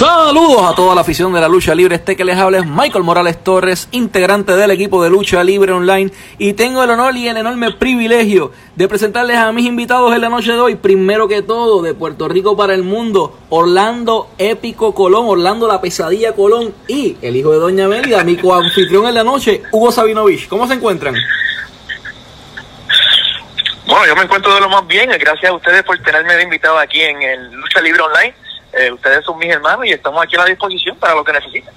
Saludos a toda la afición de la lucha libre. Este que les habla es Michael Morales Torres, integrante del equipo de lucha libre online. Y tengo el honor y el enorme privilegio de presentarles a mis invitados en la noche de hoy. Primero que todo, de Puerto Rico para el mundo, Orlando Épico Colón, Orlando la Pesadilla Colón y el hijo de Doña Mélida, mi coanfitrión en la noche, Hugo Sabinovich. ¿Cómo se encuentran? Bueno, yo me encuentro de lo más bien. Gracias a ustedes por tenerme de invitado aquí en el Lucha Libre Online. Eh, ustedes son mis hermanos y estamos aquí a la disposición para lo que necesiten.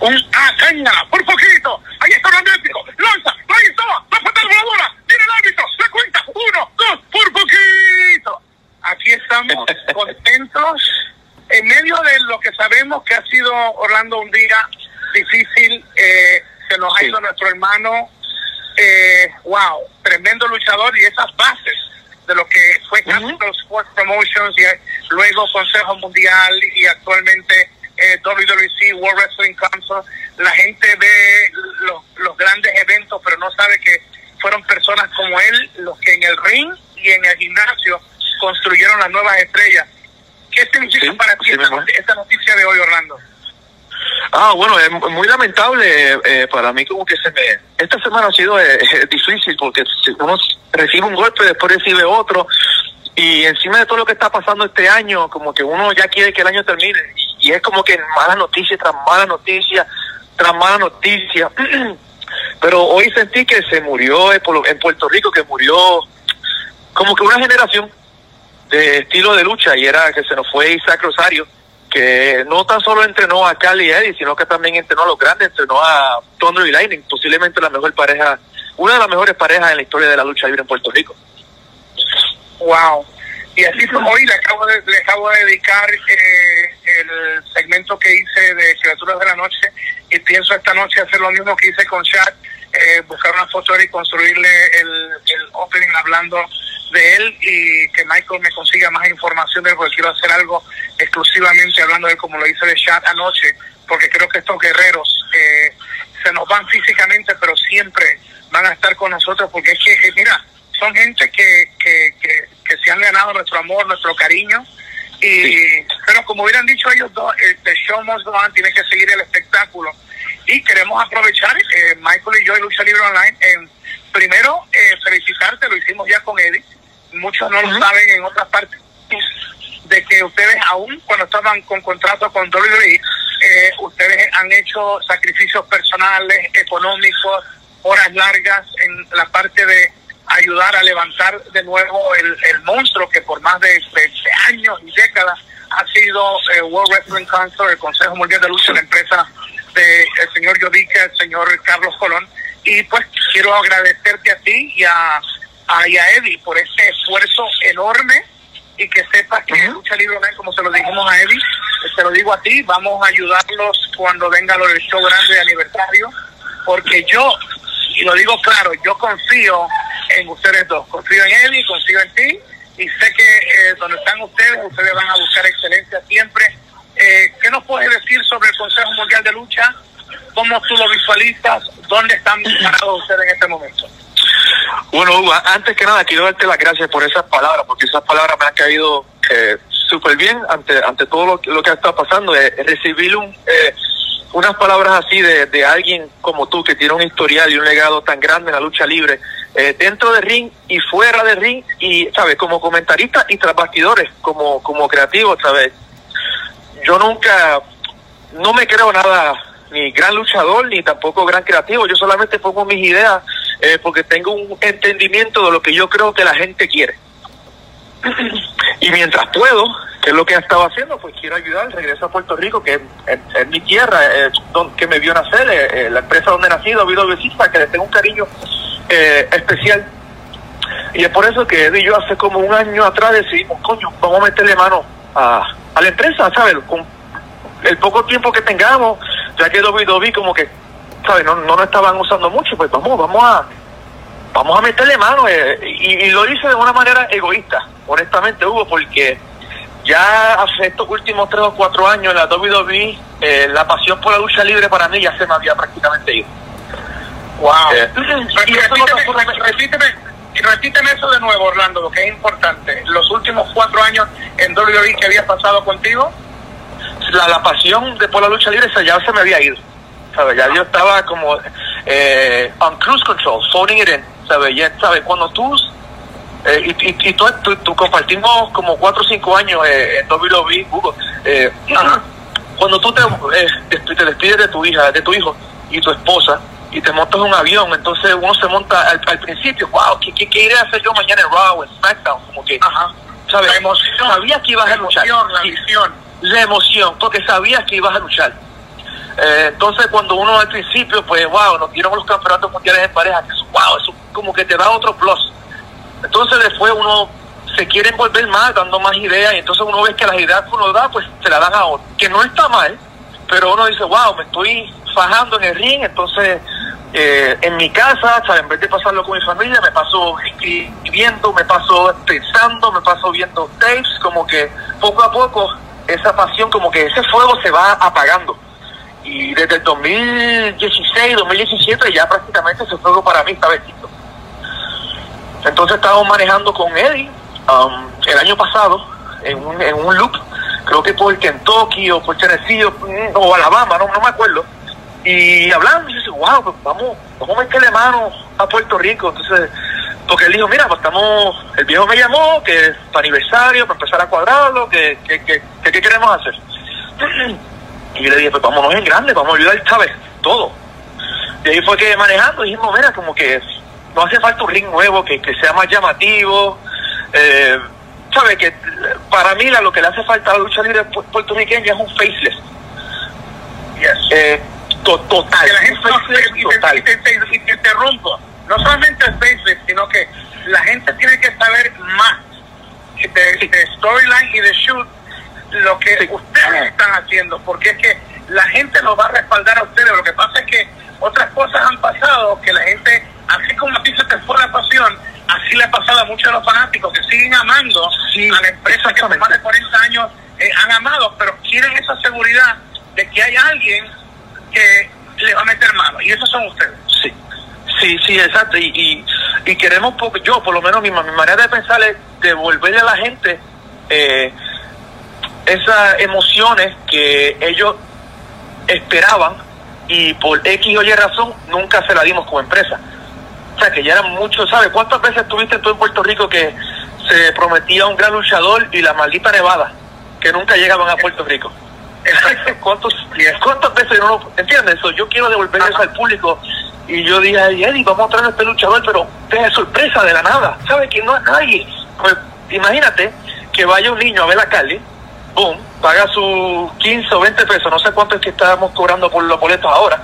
Un acaña, por poquito. Ahí está un Épico. Lanza, ahí está, va a faltar la voladora. Tiene el árbitro, se cuenta. Uno, dos, por poquito. Aquí estamos contentos en medio de lo que sabemos que ha sido Orlando un día difícil. Eh, se nos ha ido nuestro hermano. Eh, wow, tremendo luchador y esas bases de lo que fue Capital Sports Promotions y luego Consejo Mundial y actualmente eh, WWC, World Wrestling Council. La gente ve los, los grandes eventos, pero no sabe que fueron personas como él los que en el ring y en el gimnasio construyeron las nuevas estrellas. ¿Qué significa para ti esta, esta noticia de hoy, Orlando? Ah, bueno, es muy lamentable eh, para mí como que se me... Esta semana ha sido eh, difícil porque uno recibe un golpe, después recibe otro y encima de todo lo que está pasando este año, como que uno ya quiere que el año termine y es como que mala noticia tras mala noticia tras mala noticia. Pero hoy sentí que se murió en Puerto Rico, que murió como que una generación de estilo de lucha y era que se nos fue Isaac Rosario que no tan solo entrenó a Cali y Eddie, sino que también entrenó a los grandes, entrenó a Thunder y Lightning, posiblemente la mejor pareja, una de las mejores parejas en la historia de la lucha libre en Puerto Rico. Wow. Y así como hoy le acabo de, le acabo de dedicar eh, el segmento que hice de Criaturas de la Noche y pienso esta noche hacer lo mismo que hice con Chad, eh, buscar una foto y construirle el, el opening hablando de él y que Michael me consiga más información de él porque quiero hacer algo exclusivamente hablando de él como lo hice de Chad anoche porque creo que estos guerreros eh, se nos van físicamente pero siempre van a estar con nosotros porque es que eh, mira son gente que, que, que, que, se han ganado nuestro amor nuestro cariño y pero como hubieran dicho ellos dos el, show must go on tiene que seguir el espectáculo. Y queremos aprovechar eh, Michael y yo y Lucha Libre Online en primero eh, felicitarte lo hicimos ya con Eddie. Muchos no lo saben en otras partes, de que ustedes aún cuando estaban con contrato con WWE, eh, ustedes han hecho sacrificios personales, económicos, horas largas en la parte de ayudar a levantar de nuevo el, el monstruo que por más de, de años y décadas ha sido eh, World Wrestling Council, el Consejo Mundial de Lucha, la empresa del señor Yodica, el señor Carlos Colón. Y pues quiero agradecerte a ti y a a, y a Eddie por ese esfuerzo enorme y que sepas que Lucha Libre como se lo dijimos a Eddie, te lo digo a ti, vamos a ayudarlos cuando venga lo del show grande de aniversario, porque yo, y lo digo claro, yo confío en ustedes dos, confío en Eddie, confío en ti, y sé que eh, donde están ustedes, ustedes van a buscar excelencia siempre. Eh, ¿Qué nos puedes decir sobre el Consejo Mundial de Lucha? ¿Cómo tú lo visualizas? ¿Dónde están parados ustedes en este momento? Bueno, Hugo, antes que nada quiero darte las gracias por esas palabras, porque esas palabras me han caído eh, súper bien ante ante todo lo, lo que ha estado pasando. Eh, recibir un, eh, unas palabras así de, de, alguien como tú, que tiene un historial y un legado tan grande en la lucha libre, eh, dentro del ring y fuera del ring, y, ¿sabes? Como comentarista y tras bastidores, como, como creativo, ¿sabes? Yo nunca, no me creo nada ni gran luchador ni tampoco gran creativo. Yo solamente pongo mis ideas eh, porque tengo un entendimiento de lo que yo creo que la gente quiere. Y mientras puedo, que es lo que he estado haciendo, pues quiero ayudar. Regreso a Puerto Rico, que es, mi tierra, donde, que me vio nacer, eh, la empresa donde nací, David Besista, que le tengo un cariño eh, especial. Y es por eso que Eddie y yo hace como un año atrás decidimos, coño, vamos a meterle mano a, la empresa, ¿sabes? Con el poco tiempo que tengamos, ya que WWE como que, ¿sabes? No, no nos estaban usando mucho, pues vamos, vamos a vamos a meterle mano. Eh, y, y, lo hice de una manera egoísta, honestamente, Hugo, porque ya hace estos últimos tres o cuatro años en la WWE, eh, la pasión por la lucha libre para mí ya se me había prácticamente ido. Wow. Eh, y repíteme, repíteme, repíteme eso de nuevo, Orlando, lo que es importante. Los últimos cuatro años en WWE que había pasado contigo. la, la pasión de por la lucha libre ya se me había ido. ¿Sabes? Ya yo estaba como eh, on cruise control, phoning it in. ¿Sabes? Ya, ¿sabes? Cuando tú eh, y, y, y tú, tú, tú compartimos como 4 o 5 años eh, en WWE, Hugo, eh, cuando tú te, eh, te, te despides de tu hija, de tu hijo y tu esposa, y te montas un avión, entonces uno se monta al, al principio, wow, ¿qué, qué, qué iré a hacer yo mañana en Raw, en SmackDown? Como que, Ajá. ¿sabes? La emoción. Sabías que ibas La a luchar. emoción, la visión. la emoción, porque sabías que ibas a luchar. Eh, entonces, cuando uno al principio, pues, wow, nos dieron los campeonatos mundiales en pareja, que eso, wow, eso como que te da otro plus. Entonces, después uno se quiere envolver más, dando más ideas, y entonces uno ve que las ideas que uno da, pues se las dan a otro. Que no está mal, pero uno dice, wow, me estoy fajando en el ring, entonces eh, en mi casa, ¿sabes? en vez de pasarlo con mi familia, me paso escribiendo, me paso pensando, me paso viendo tapes, como que poco a poco esa pasión, como que ese fuego se va apagando. Y desde el 2016, 2017 ya prácticamente ese fuego para mí está extinto. Entonces estábamos manejando con Eddie um, el año pasado en un, en un loop, creo que por Kentucky o por Tennessee o, o Alabama, no, no me acuerdo. Y hablando, y dice, wow, pues vamos, vamos a meterle mano a Puerto Rico. Entonces, porque él dijo, mira, pues estamos, el viejo me llamó, que para aniversario, para empezar a cuadrarlo, que, que, que, que qué queremos hacer. Y yo le dije, pues vámonos en grande, vamos a ayudar, ¿sabes? Todo. Y ahí fue que manejando dijimos, mira, como que no hace falta un ring nuevo, que, que sea más llamativo. Eh, ¿Sabes? Que para mí lo que le hace falta a la lucha libre pu- puertorriqueña es un faceless. Eh, to- total. que la gente no, faceless y, te, total. y te- te- y te interrumpo. No solamente el facelift, sino que la gente tiene que saber más de, de storyline y de shoot lo que Sí. ustedes están haciendo, porque es que la gente los va a respaldar a ustedes. Lo que pasa es que otras cosas han pasado que la gente, así como a ti se te fue la pasión, así le ha pasado a muchos de los fanáticos que siguen amando Sí, a la empresa que por más de 40 años eh, han amado, pero quieren esa seguridad de que hay alguien que le va a meter mano, y esos son ustedes. Sí, sí, sí, exacto. Y, y, y queremos, yo por lo menos mi, mi manera de pensar es devolverle a la gente eh, esas emociones que ellos esperaban y por X o Y razón nunca se la dimos como empresa. O sea, que ya eran muchos, ¿sabes? ¿Cuántas veces tuviste tú en Puerto Rico que se prometía un gran luchador y la maldita nevada que nunca llegaban a Puerto Rico? ¿Cuántos, ¿Cuántas veces no lo entiendes eso? Yo quiero devolver eso al público. Y yo dije, "Ay, Eddie, vamos a traer a este luchador, pero de sorpresa, de la nada. ¿Sabes que no es nadie? Pues imagínate que vaya un niño a ver a Cali, boom, paga sus 15 o 20 pesos, no sé cuánto es que estamos cobrando por los boletos ahora,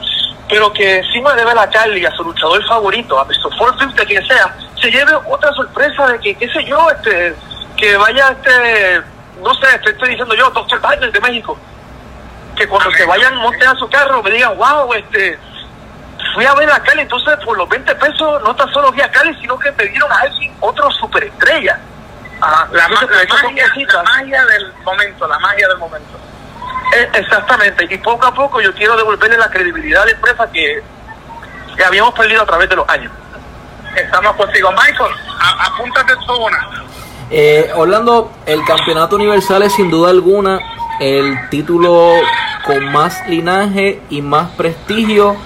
pero que encima de ver a Cali, a su luchador favorito, a Mr. Ford a quien sea, se lleve otra sorpresa de que, qué sé yo, este, que vaya este, no sé, te estoy diciendo yo, Dr. Wagner de México, que cuando se vayan, monten a su carro, me digan, wow, este, fui a ver a Cali, entonces por los 20 pesos no tan solo vi a Cali, sino que me dieron a alguien otra superestrella. Ajá, la, ma- Entonces, la esas son magia, cositas. la magia del momento, la magia del momento. Eh, Exactamente, y poco a poco yo quiero devolverle la credibilidad a la empresa que, que habíamos perdido a través de los años. Estamos contigo. Michael, a- apúntate tú una. Eh, Orlando, el campeonato universal es sin duda alguna el título con más linaje y más prestigio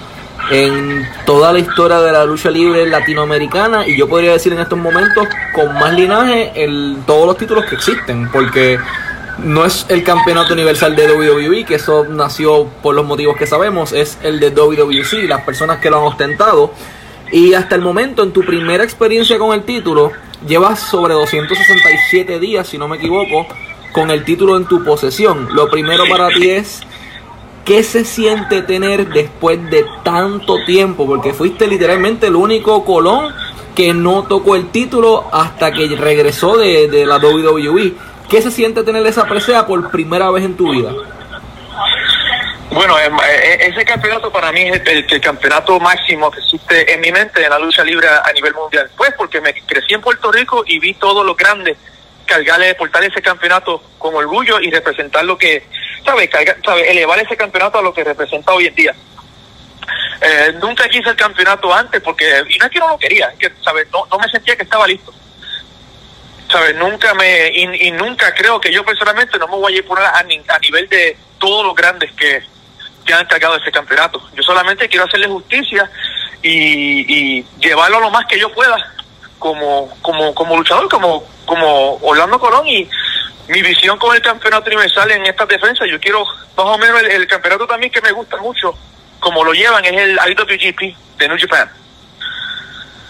en toda la historia de la lucha libre latinoamericana y yo podría decir en estos momentos con más linaje en todos los títulos que existen porque no es el campeonato universal de WWE que eso nació por los motivos que sabemos es el de WWC las personas que lo han ostentado y hasta el momento, en tu primera experiencia con el título, llevas sobre 267 días, si no me equivoco, con el título en tu posesión. Lo primero para ti es, ¿qué se siente tener después de tanto tiempo? Porque fuiste literalmente el único Colón que no tocó el título hasta que regresó de, de la WWE. ¿Qué se siente tener esa presea por primera vez en tu vida? Bueno, em, eh, ese campeonato para mí es el, campeonato máximo que existe en mi mente en la lucha libre a nivel mundial. Pues porque me crecí en Puerto Rico y vi todo lo grande cargarle, portar ese campeonato con orgullo y representar lo que, Cargar, ¿sabe? Elevar ese campeonato a lo que representa hoy en día. Eh, nunca quise el campeonato antes porque, y no es que no lo quería, es que, ¿sabes? No, no me sentía que estaba listo. ¿Sabes? Nunca me, y, nunca creo que yo personalmente no me voy a ir por a, a nivel de, todos los grandes que, que han cargado ese campeonato. Yo solamente quiero hacerle justicia y, y llevarlo lo más que yo pueda como, como, como luchador, como, como Orlando Colón y mi visión con el campeonato universal en estas defensas. Yo quiero más o menos el, el campeonato también que me gusta mucho, como lo llevan, es el IWGP de New Japan.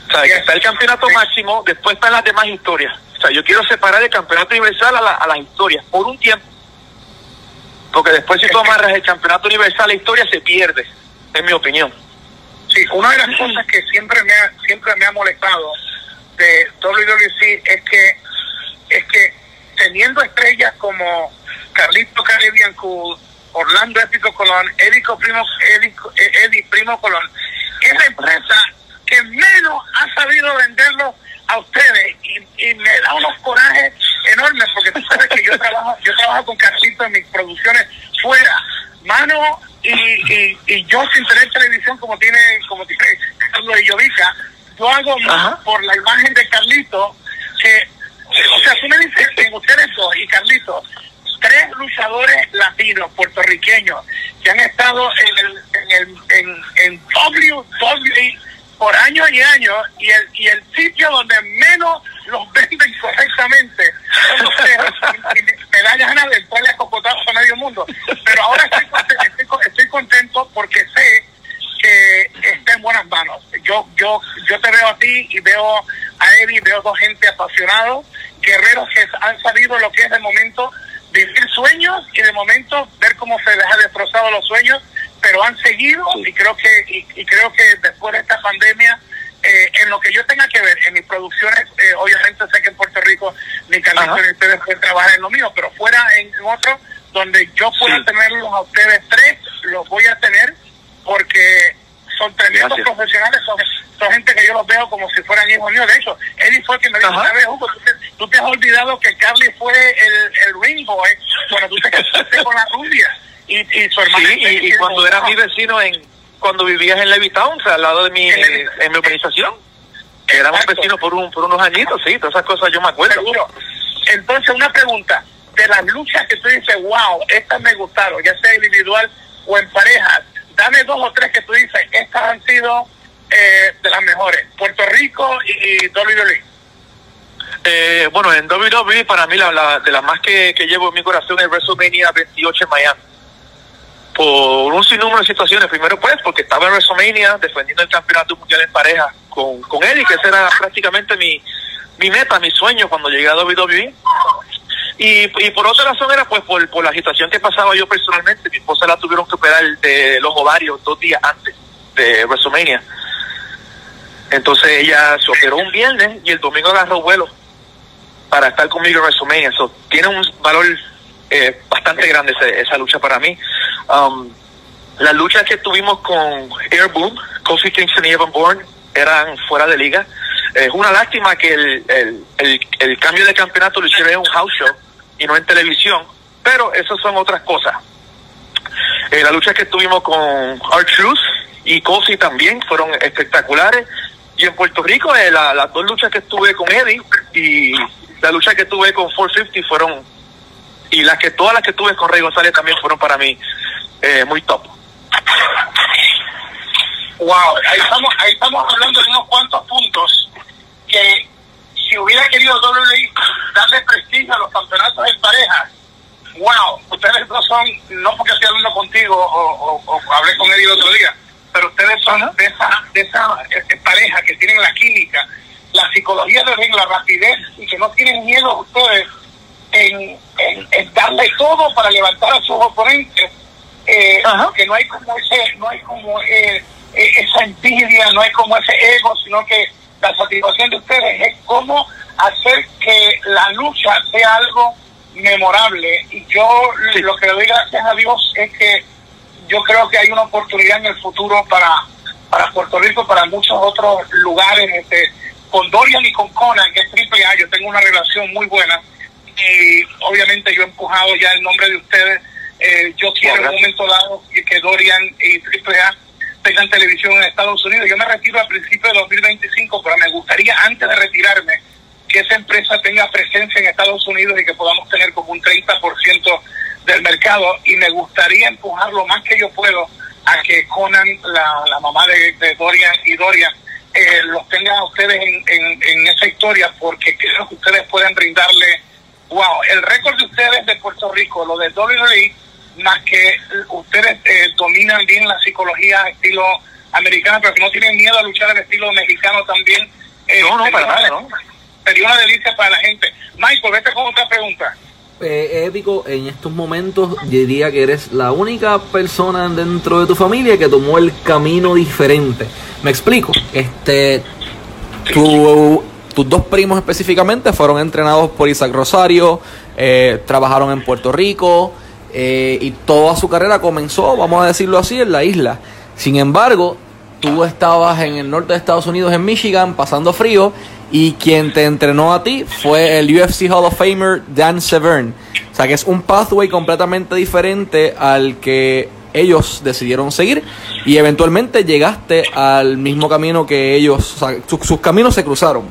O sea, que está el campeonato máximo, después están las demás historias. O sea, yo quiero separar el campeonato universal a, la, a las historias por un tiempo. Porque después si tú amarras el campeonato universal, la historia se pierde, en mi opinión. Sí, una de las cosas que siempre me ha, siempre me ha molestado de WWC es que es que teniendo estrellas como Carlito Caribbean Cool, Orlando Épico Colón, Eddie Primo, Eddie, Eddie Primo Colón, es la empresa que menos ha sabido venderlo a ustedes y, y, me da unos corajes enormes porque tú sabes que yo trabajo yo trabajo con Carlito en mis producciones fuera mano y, y, y yo sin tener televisión como tiene como tiene Carlos y Yovica yo hago más por la imagen de Carlito que en ustedes dos y Carlito. Tres luchadores latinos puertorriqueños que han estado en el en el en, en WWE por años y años y el, y el sitio donde menos los venden correctamente son ustedes me, da ganas de darle a cocotazo a medio mundo. Pero ahora estoy contento, estoy, estoy contento porque sé que está en buenas manos. Yo yo yo te veo a ti y veo a Eddie veo dos gente apasionados guerreros que han sabido lo que es de momento vivir sueños y de momento ver cómo se les ha destrozado los sueños pero han seguido y creo que y, y creo que después de esta pandemia eh, en lo que yo tenga que ver en mis producciones eh, obviamente sé que en Puerto Rico ni Carlitos ni ustedes pueden trabajar en lo mío pero fuera en, en otro donde yo pueda sí. tenerlos a ustedes tres los voy a tener porque son tremendos Gracias. profesionales son, son gente que yo los veo como si fueran hijos míos de hecho Eddie fue que me dijo sabes Hugo tú te, tú te, has olvidado que Carly fue el, el ring boy cuando tú te casaste con la rubia y, y su hermano. Sí, y, y cuando era mi vecino en cuando vivías en Levittown, o sea, al lado de mi, en, en mi organización, que éramos vecinos por, un, por unos añitos, sí, todas esas cosas yo me acuerdo. Seguro. Entonces, una pregunta, de las luchas que tú dices, wow, estas me gustaron, ya sea individual o en pareja, dame dos o tres que tú dices, estas han sido eh, de las mejores, Puerto Rico y, y WWE. Eh, bueno, en WWE para mí la, de las más que, llevo en mi corazón es WrestleMania 28 en Miami por un sinnúmero de situaciones. Primero, pues, porque estaba en WrestleMania defendiendo el campeonato mundial en pareja con, con y que esa era prácticamente mi, mi meta, mi sueño cuando llegué a WWE. Y, y por otra razón era pues por, por la situación que pasaba yo personalmente. Mi esposa la tuvieron que operar de los ovarios dos días antes de WrestleMania. Entonces ella se operó un viernes y el domingo agarró vuelo para estar conmigo en WrestleMania. So, tiene un valor eh, bastante grande ese, esa lucha para mí. Um, las luchas que tuvimos con Air Boom, Kofi Kingston y Evan Bourne eran fuera de liga. Es una lástima que el, el, el, el, cambio de campeonato lo hicieron en un house show y no en televisión, pero esas son otras cosas. Eh, la lucha que tuvimos con R-Truth y Kofi también fueron espectaculares. Y en Puerto Rico, eh, la, las dos luchas que estuve con Eddie y la lucha que tuve con 450 fueron y las que todas las que tuve con Rey González también fueron para mí eh, muy top. Wow, ahí estamos, ahí estamos hablando de unos cuantos puntos que si hubiera querido WWE darle prestigio a los campeonatos en pareja, wow, ustedes dos son, no porque estoy hablando contigo o, o, hablé con él el otro día, ustedes son de esa, de esa eh, pareja que tienen la química, la psicología ring, la rapidez y que no tienen miedo ustedes en, en, en, darle todo para levantar a sus oponentes eh, que no hay como ese no hay como eh, eh, esa envidia no hay como ese ego sino que la satisfacción de ustedes es cómo hacer que la lucha sea algo memorable y yo sí. lo que le doy gracias a Dios es que yo creo que hay una oportunidad en el futuro para para Puerto Rico para muchos otros lugares este, con Dorian y con Conan que es triple A yo tengo una relación muy buena y obviamente yo he empujado ya el nombre de ustedes. Eh, yo quiero en un momento dado que Dorian y Triple A tengan televisión en Estados Unidos. Yo me retiro a principios de 2025, pero me gustaría antes de retirarme que esa empresa tenga presencia en Estados Unidos y que podamos tener como un 30% del mercado y me gustaría empujar lo más que yo puedo a que Conan, la, la mamá de, de Dorian y Dorian, eh, los tengan a ustedes en, en, en, esa historia porque creo que ustedes pueden brindarle, wow, el récord de ustedes de Puerto Rico, lo de WWE, más que ustedes eh, dominan bien la psicología estilo americana, pero que no tienen miedo a luchar al estilo mexicano también. Eh, no, no, para nada, ¿no? Sería una delicia para la gente. Michael, vete con otra pregunta. Eh, épico, en estos momentos diría que eres la única persona dentro de tu familia que tomó el camino diferente. Me explico. Este, tu, tus dos primos específicamente fueron entrenados por Isaac Rosario, eh, trabajaron en Puerto Rico eh, y toda su carrera comenzó, vamos a decirlo así, en la isla. Sin embargo, tú estabas en el norte de Estados Unidos, en Michigan, pasando frío y quien te entrenó a ti fue el UFC Hall of Famer Dan Severn. O sea que es un pathway completamente diferente al que ellos decidieron seguir y eventualmente llegaste al mismo camino que ellos, sus, caminos se cruzaron.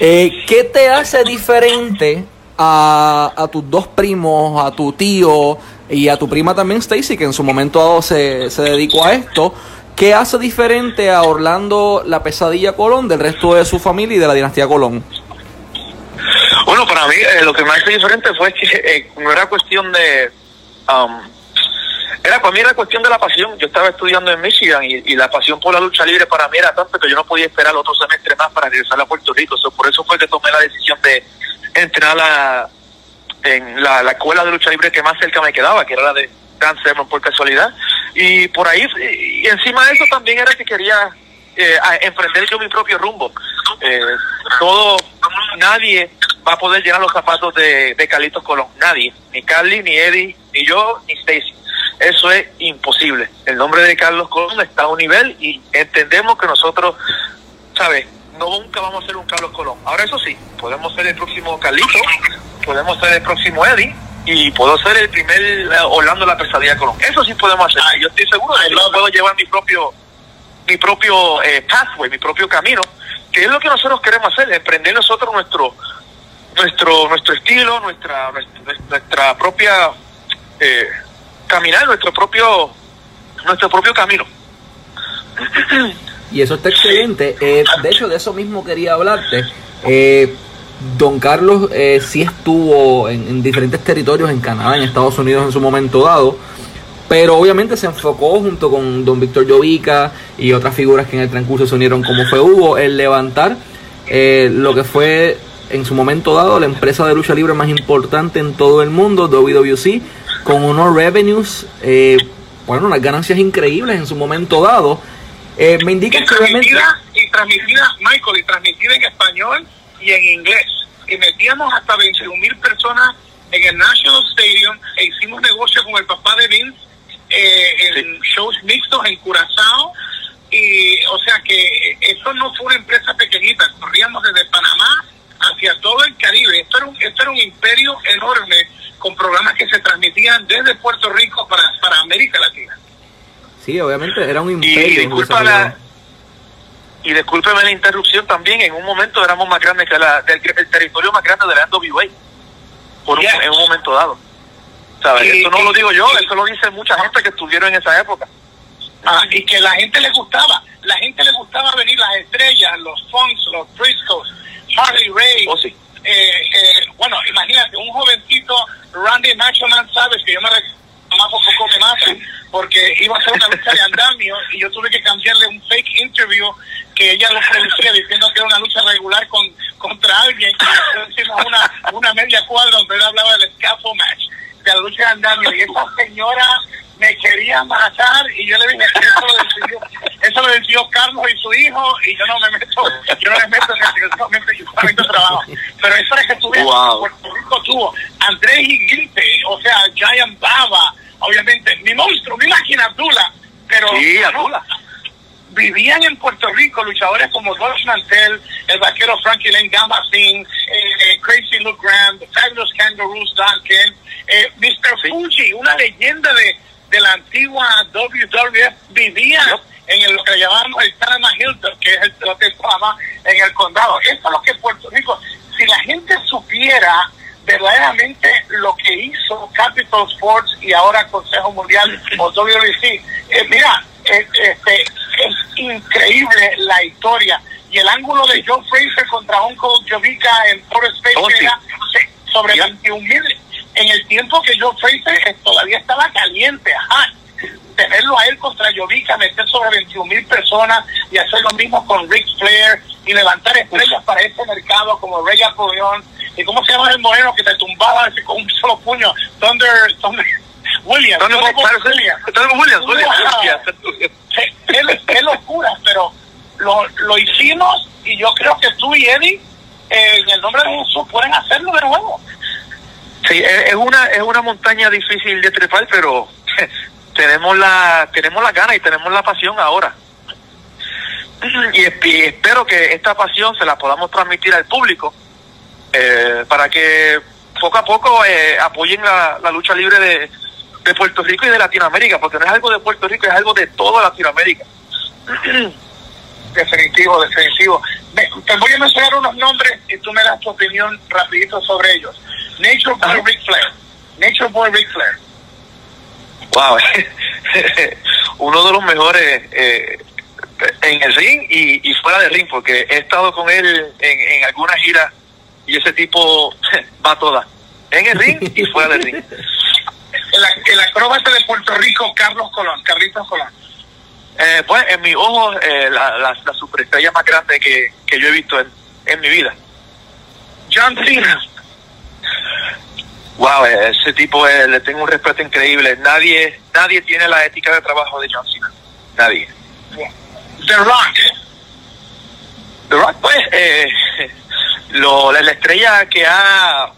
Eh, ¿Qué te hace diferente a, a, tus dos primos, a tu tío y a tu prima también Stacy, que en su momento dado se, se dedicó a esto? ¿Qué hace diferente a Orlando la pesadilla Colón del resto de su familia y de la dinastía Colón? Bueno, para mí eh, lo que me hace diferente fue que eh, no era cuestión de... Um, era para mí era cuestión de la pasión. Yo estaba estudiando en Michigan y, la pasión por la lucha libre para mí era tanto que yo no podía esperar otro semestre más para regresar a Puerto Rico. por eso fue que tomé la decisión de entrenar en la, la escuela de lucha libre que más cerca me quedaba, que era la de Dan por casualidad. Y por ahí, y encima de eso también era que quería eh, emprender yo mi propio rumbo. Eh, todo, nadie va a poder llenar los zapatos de, de Carlitos Colón, nadie, ni Carly, ni Eddie, ni yo, ni Stacy. Eso es imposible. El nombre de Carlos Colón está a un nivel y entendemos que nosotros, ¿sabes? No nunca vamos a ser un Carlos Colón. Ahora eso sí, podemos ser el próximo Carlito, podemos ser el próximo Eddie, y puedo ser el primer eh, Orlando la pesadilla Colón. Eso sí podemos hacer. yo estoy seguro de que yo puedo llevar mi propio mi propio eh, pathway, mi propio camino, que es lo que nosotros queremos hacer, emprender nosotros nuestro nuestro nuestro estilo, nuestra nuestra, propia eh, caminar, nuestro propio nuestro propio camino. Y eso está excelente. Eh, de hecho, de eso mismo quería hablarte. Eh, Don Carlos eh, sí estuvo en, diferentes territorios en Canadá, en Estados Unidos en su momento dado, pero obviamente se enfocó junto con Don Víctor Llovica y otras figuras que en el transcurso se unieron como fue Hugo, el levantar eh, lo que fue en su momento dado la empresa de lucha libre más importante en todo el mundo, WWC, con unos revenues, eh, bueno, unas ganancias increíbles en su momento dado. Eh, me indica que. Y transmitida, Michael, y transmitida en español y en inglés. Y metíamos hasta 21 mil personas en el National Stadium e hicimos negocio con el papá de Vince eh, en shows mixtos en Curazao. Y, o sea que eso no fue una empresa pequeñita, corríamos desde Panamá hacia todo el Caribe. Esto era un, esto era un imperio enorme con programas que se transmitían desde Puerto Rico para, para América Latina. Sí, obviamente era un imperio. Y y discúlpeme la interrupción también, en un momento éramos más grandes que la, del, el territorio más grande de la NWA, por en un momento dado. ¿Sabes? Eso no lo digo yo, eso lo dice mucha gente que estuvieron en esa época. Ah, y que la gente le gustaba, la gente le gustaba venir las estrellas, los Funks, los Briscoes, Harley Ray. Oh, sí. eh, eh, bueno, imagínate, un jovencito, Randy Machoman, sabes que yo me más poco me mata, porque iba a ser una lucha de andamio y yo tuve que cambiarle un fake interview que ella lo producía diciendo que era una lucha regular con contra alguien y hicimos una, una media cuadra donde él hablaba del scaffold match, de la lucha de andamio y esa señora me quería matar y yo le dije, eso lo decidió, eso lo decidió Carlos y su hijo y yo no me meto, yo no me meto en yo solamente trabajo. Pero eso es que estuve wow. Puerto Rico tuvo Andrés Higuinte, o sea, Giant Baba, obviamente, mi monstruo, mi máquina Abdullah, pero sí, Abdullah vivían en Puerto Rico luchadores como Dolph Mantel, el vaquero Frankie Lane Gamba Singh, eh, Crazy Luke Graham, The Fabulous Kangaroos Duncan, eh, Mr. Fuji, una leyenda de, de la antigua WWF, vivía en lo que llamamos el Panama Hilton, que es el, que estaba en el condado. Esto es lo que Puerto Rico, si la gente supiera verdaderamente lo que hizo Capital Sports y ahora Consejo Mundial o WBC. Eh, mira, este, es increíble la historia. Y el ángulo de Joe Fraser contra Uncle Jovica en Forest Space Oh, sí. era sobre 21 mil. En el tiempo que Joe Fraser eh, todavía estaba caliente, ajá. Tenerlo a él contra Jovica, meter sobre 21 mil personas y hacer lo mismo con Rick Flair y levantar estrellas para este mercado como Rey Apollón. ¿Y cómo se llama el moreno que te tumbaba con un solo puño? Thunder, Thunder Williams. Thunder Williams, Williams. Thunder Williams, Williams, Wow. Williams. Qué, qué- qué locura, pero lo, hicimos y yo creo que tú y Eddie, eh, en el nombre de Jesús, pueden hacerlo de nuevo. Sí, es una es una montaña difícil de trepar, pero tenemos la tenemos la gana y tenemos la pasión ahora. Y espero que esta pasión se la podamos transmitir al público eh, para que poco a poco eh, apoyen la, la lucha libre de, de Puerto Rico y de Latinoamérica, porque no es algo de Puerto Rico, es algo de toda Latinoamérica. Definitivo, definitivo. Me- te voy a mencionar unos nombres y tú me das tu opinión rapidito sobre ellos. Nature Boy. Ric Flair. Nature Boy Ric Flair. Wow, uno de los mejores eh, en el ring y, y fuera del ring, porque he estado con él en, en algunas giras y ese tipo va a todas, en el ring y fuera del ring. El, el acróbata de Puerto Rico, Carlos Colón, Carlitos Colón. Eh, pues en mis ojos, eh, la, la, la superestrella más grande que, que yo he visto en, en mi vida. John Cena. Wow, eh, ese tipo eh, le tengo un respeto increíble. Nadie nadie tiene la ética de trabajo de John Cena. Nadie. The Rock. The Rock, pues, eh, lo, la, la estrella que ha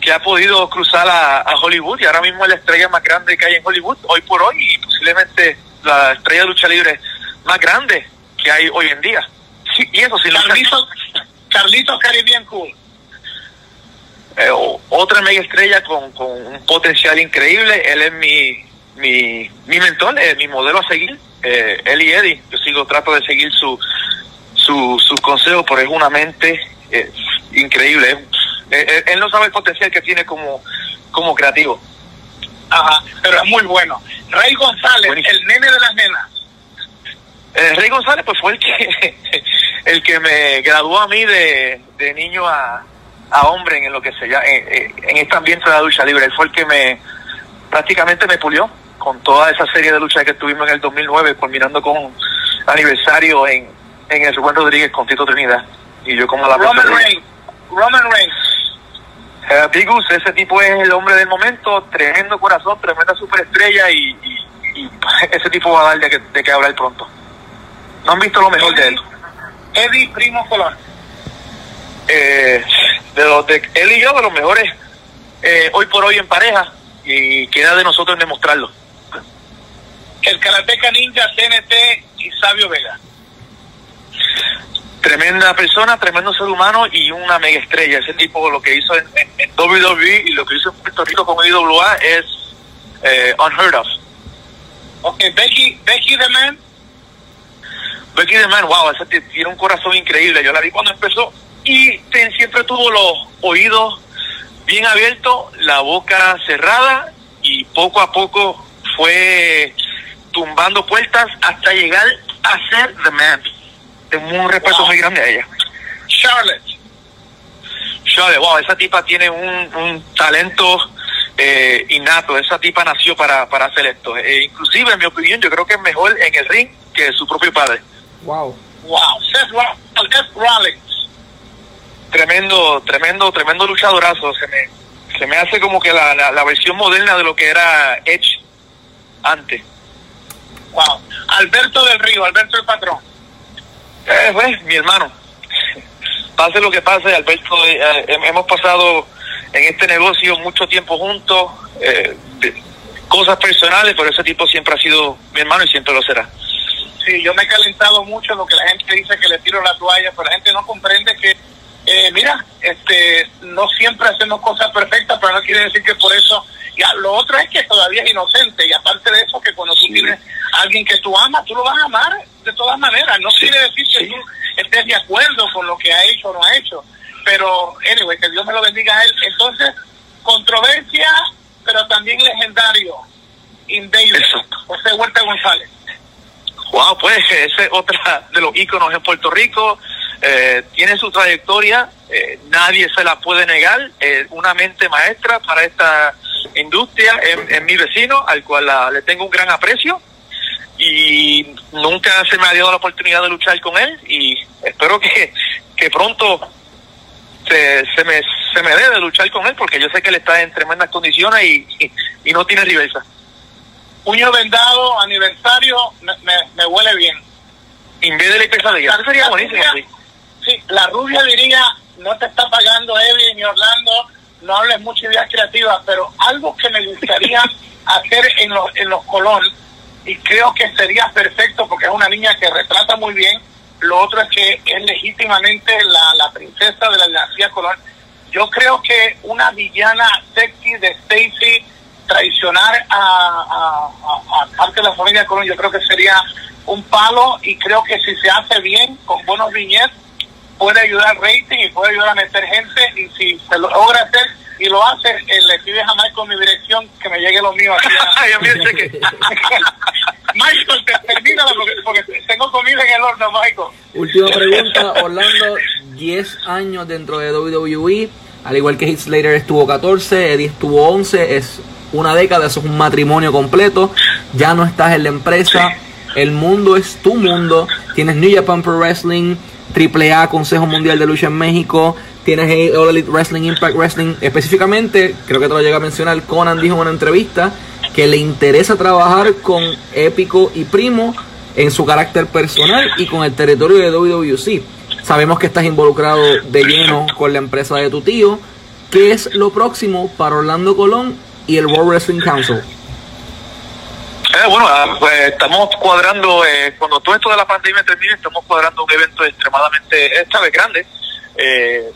que ha podido cruzar a, a Hollywood y ahora mismo es la estrella más grande que hay en Hollywood hoy por hoy y posiblemente la estrella de lucha libre más grande que hay hoy en día. Sí, y eso sin Carlitos, Carlitos Caribbean Cool. eh, otra mega estrella con, con un potencial increíble. Él es mi, mi, mi mentor, eh, mi modelo a seguir. Eh, él y Eddie, yo sigo, trato de seguir su, su, sus consejos, pero es una mente eh, increíble. Eh, eh, él no sabe el potencial que tiene como, como creativo. Ajá, pero es muy bueno. Rey González, Buenísimo. el nene de las nenas. Eh, Rey González pues fue el que el que me graduó a mí de, de niño a, a hombre en lo que se llama en, en este ambiente de la lucha libre. Él fue el que me prácticamente me pulió con toda esa serie de luchas que tuvimos en el 2009, culminando con aniversario en, en el Rubén Rodríguez con Tito Trinidad. Y yo como la Roman Reigns. Roman Reigns. Eh, Big Us, ese tipo es el hombre del momento, tremendo corazón, tremenda superestrella y, y, y ese tipo va a dar de que, de que hablar pronto. No han visto lo mejor de él. Eddie Primo Colón. eh, de los de él y yo de los mejores eh, hoy por hoy en pareja y queda de nosotros demostrarlo El Karateca Ninja, TNT y Sabio Vega. Tremenda persona tremendo ser humano y una mega estrella ese tipo lo que hizo en, en- en WWE y lo que hizo en Puerto Rico con IWA es eh, unheard of Ok, Becky, Becky the Man. Becky the Man wow esa tiene un corazón increíble yo la vi cuando empezó y siempre tuvo los oídos bien abiertos la boca cerrada y poco a poco fue tumbando puertas hasta llegar a ser The Man. Tengo un respeto Wow. muy grande a ella. Charlotte. Charlotte, wow, esa tipa tiene un, un talento eh, innato. Esa tipa nació para, para hacer esto. Eh, inclusive, en mi opinión, yo creo que es mejor en el ring que su propio padre. Wow. Wow. Seth, Roll- Seth Rollins. Tremendo, tremendo, tremendo luchadorazo. Se me, se me hace como que la, la, la versión moderna de lo que era Edge antes. Wow. Alberto del Río, Alberto el Patrón. Eh, pues, mi hermano. Pase lo que pase, Alberto, eh, eh, hemos pasado en este negocio mucho tiempo juntos, eh, cosas personales, pero ese tipo siempre ha sido mi hermano y siempre lo será. Sí, yo me he calentado mucho lo que la gente dice que le tiro la toalla, pero la gente no comprende que, eh, mira, este, no siempre hacemos cosas perfectas, pero no quiere decir que por eso. Ya, lo otro es que todavía es inocente, y aparte de eso, que cuando tú tienes a alguien que tú amas, tú lo vas a amar de todas maneras. No quiere decir que tú estés de acuerdo con lo que ha hecho o no ha hecho, pero, anyway, que Dios me lo bendiga a él. Entonces, controversia, pero también legendario. Invader, José Huerta González. Wow, pues ese es otra de los íconos en Puerto Rico. Eh, tiene su trayectoria, eh, nadie se la puede negar. Eh, una mente maestra para esta industria en, mi vecino, al cual le tengo un gran aprecio. Y nunca se me ha dado la oportunidad de luchar con él. Y espero que, que pronto se, se, me, se me dé de luchar con él, porque yo sé que él está en tremendas condiciones y, y, no tiene reversa. Puño vendado, aniversario, me, me, huele bien. Invídele y pesadilla. Eso sería buenísimo, sí. La rubia diría, no te está pagando Eddie ni Orlando, no hables mucho ideas creativas, pero algo que me gustaría hacer en los, en los Colón, y creo que sería perfecto porque es una niña que retrata muy bien, lo otro es que es legítimamente la, la princesa de la dinastía Colón. Yo creo que una villana sexy de Stacy traicionar a, a, parte de la familia Colón, yo creo que sería un palo y creo que si se hace bien, con buenos viñetes, puede ayudar al rating y puede ayudar a meter gente y si se lo logra hacer y lo hace, eh, le pide a Michael mi dirección que me llegue lo mío aquí. que... Michael, porque, porque, tengo comida en el horno, Michael. Última pregunta, Orlando, 10 años dentro de WWE, al igual que Heath Slater estuvo 14, Eddie estuvo 11, es una década, eso es un matrimonio completo, ya no estás en la empresa, el mundo es tu mundo, tienes New Japan Pro Wrestling, AAA, Consejo Mundial de Lucha en México, tienes All Elite Wrestling, Impact Wrestling, específicamente, creo que te lo llega a mencionar, Conan dijo en una entrevista que le interesa trabajar con Épico y Primo en su carácter personal y con el territorio de WWC. Sabemos que estás involucrado de lleno con la empresa de tu tío. ¿Qué es lo próximo para Orlando Colón y el World Wrestling Council? Bueno, ah, pues estamos cuadrando, eh, cuando todo esto de la pandemia termine, estamos cuadrando un evento extremadamente, esta vez grande. Eh,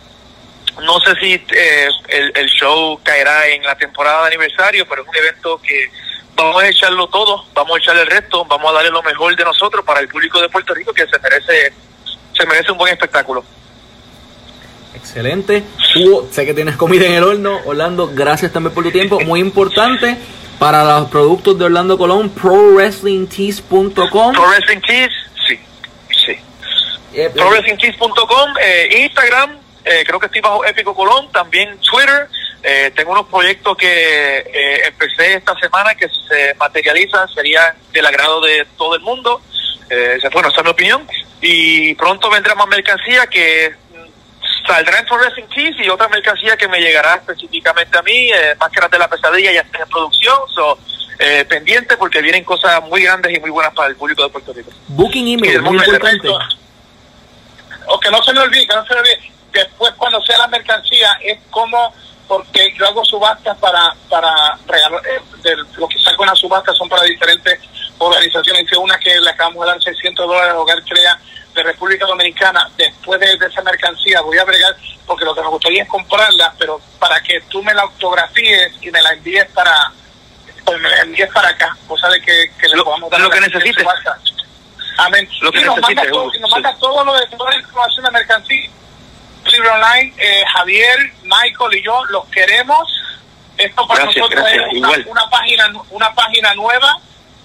no sé si eh, el, el, show caerá en la temporada de aniversario, pero es un evento que vamos a echarlo todo, vamos a echarle el resto, vamos a darle lo mejor de nosotros para el público de Puerto Rico que se merece, se merece un buen espectáculo. Excelente. Hugo, sé que tienes comida en el horno. Orlando, gracias también por tu tiempo. Muy importante para los productos de Orlando Colón, ProWrestlingTees.com. Pro Wrestling Tees, sí, sí. Eh, ProWrestlingTees.com, eh, Instagram, eh, creo que estoy bajo Épico Colón, también Twitter. Eh, tengo unos proyectos que eh, empecé esta semana que se materializan, serían del agrado de todo el mundo. Eh, bueno, esa es mi opinión. Y pronto vendrá más mercancía que saldrá en Keys y otra mercancía que me llegará específicamente a mí, eh, Máscaras de la Pesadilla ya está en producción. So, eh, pendiente porque vienen cosas muy grandes y muy buenas para el público de Puerto Rico. Booking email, muy importante. O que no se me olvide, que no se me olvide después cuando sea la mercancía es como porque yo hago subastas para para regalar eh, de lo que saco en la subasta son para diferentes organizaciones una que le acabamos de dar 600 dólares a Hogar Crea de República Dominicana después de, esa mercancía voy a bregar porque lo que me gustaría es comprarla pero para que tú me la autografíes y me la envíes para pues me la envíes para acá cosa de que, que le podamos dar lo que necesites. amén. Lo que y nos manda todo, y nos manda todo lo de toda la información de mercancía Libre Online, eh, Javier, Michael y yo los queremos. Esto para nosotros es una, página una página nueva,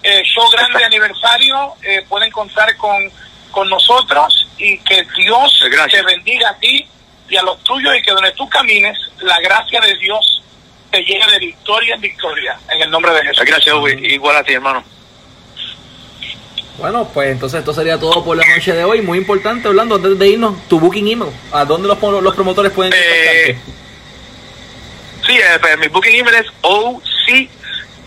eh, show grande aniversario, eh, pueden contar con, con nosotros y que Dios te bendiga a ti y a los tuyos y que donde tú camines, la gracia de Dios te llegue de victoria en victoria, en el nombre de Jesús. Gracias, igual a ti, hermano. Bueno, pues entonces esto sería todo por la noche de hoy. Muy importante, hablando antes de irnos, tu booking email. ¿A dónde los, los promotores pueden eh, Sí, eh, pues, mi booking email es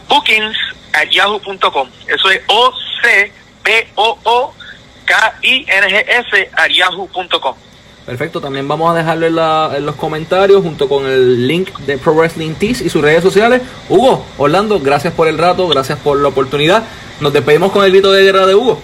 ocbookings at yahoo.com. Eso es o c b o o k i n g s at yahoo.com. Perfecto, también vamos a dejarlo en, la, en, los comentarios junto con el link de Pro Wrestling Tees y sus redes sociales. Hugo, Orlando, gracias por el rato, gracias por la oportunidad. Nos despedimos con el grito de guerra de Hugo.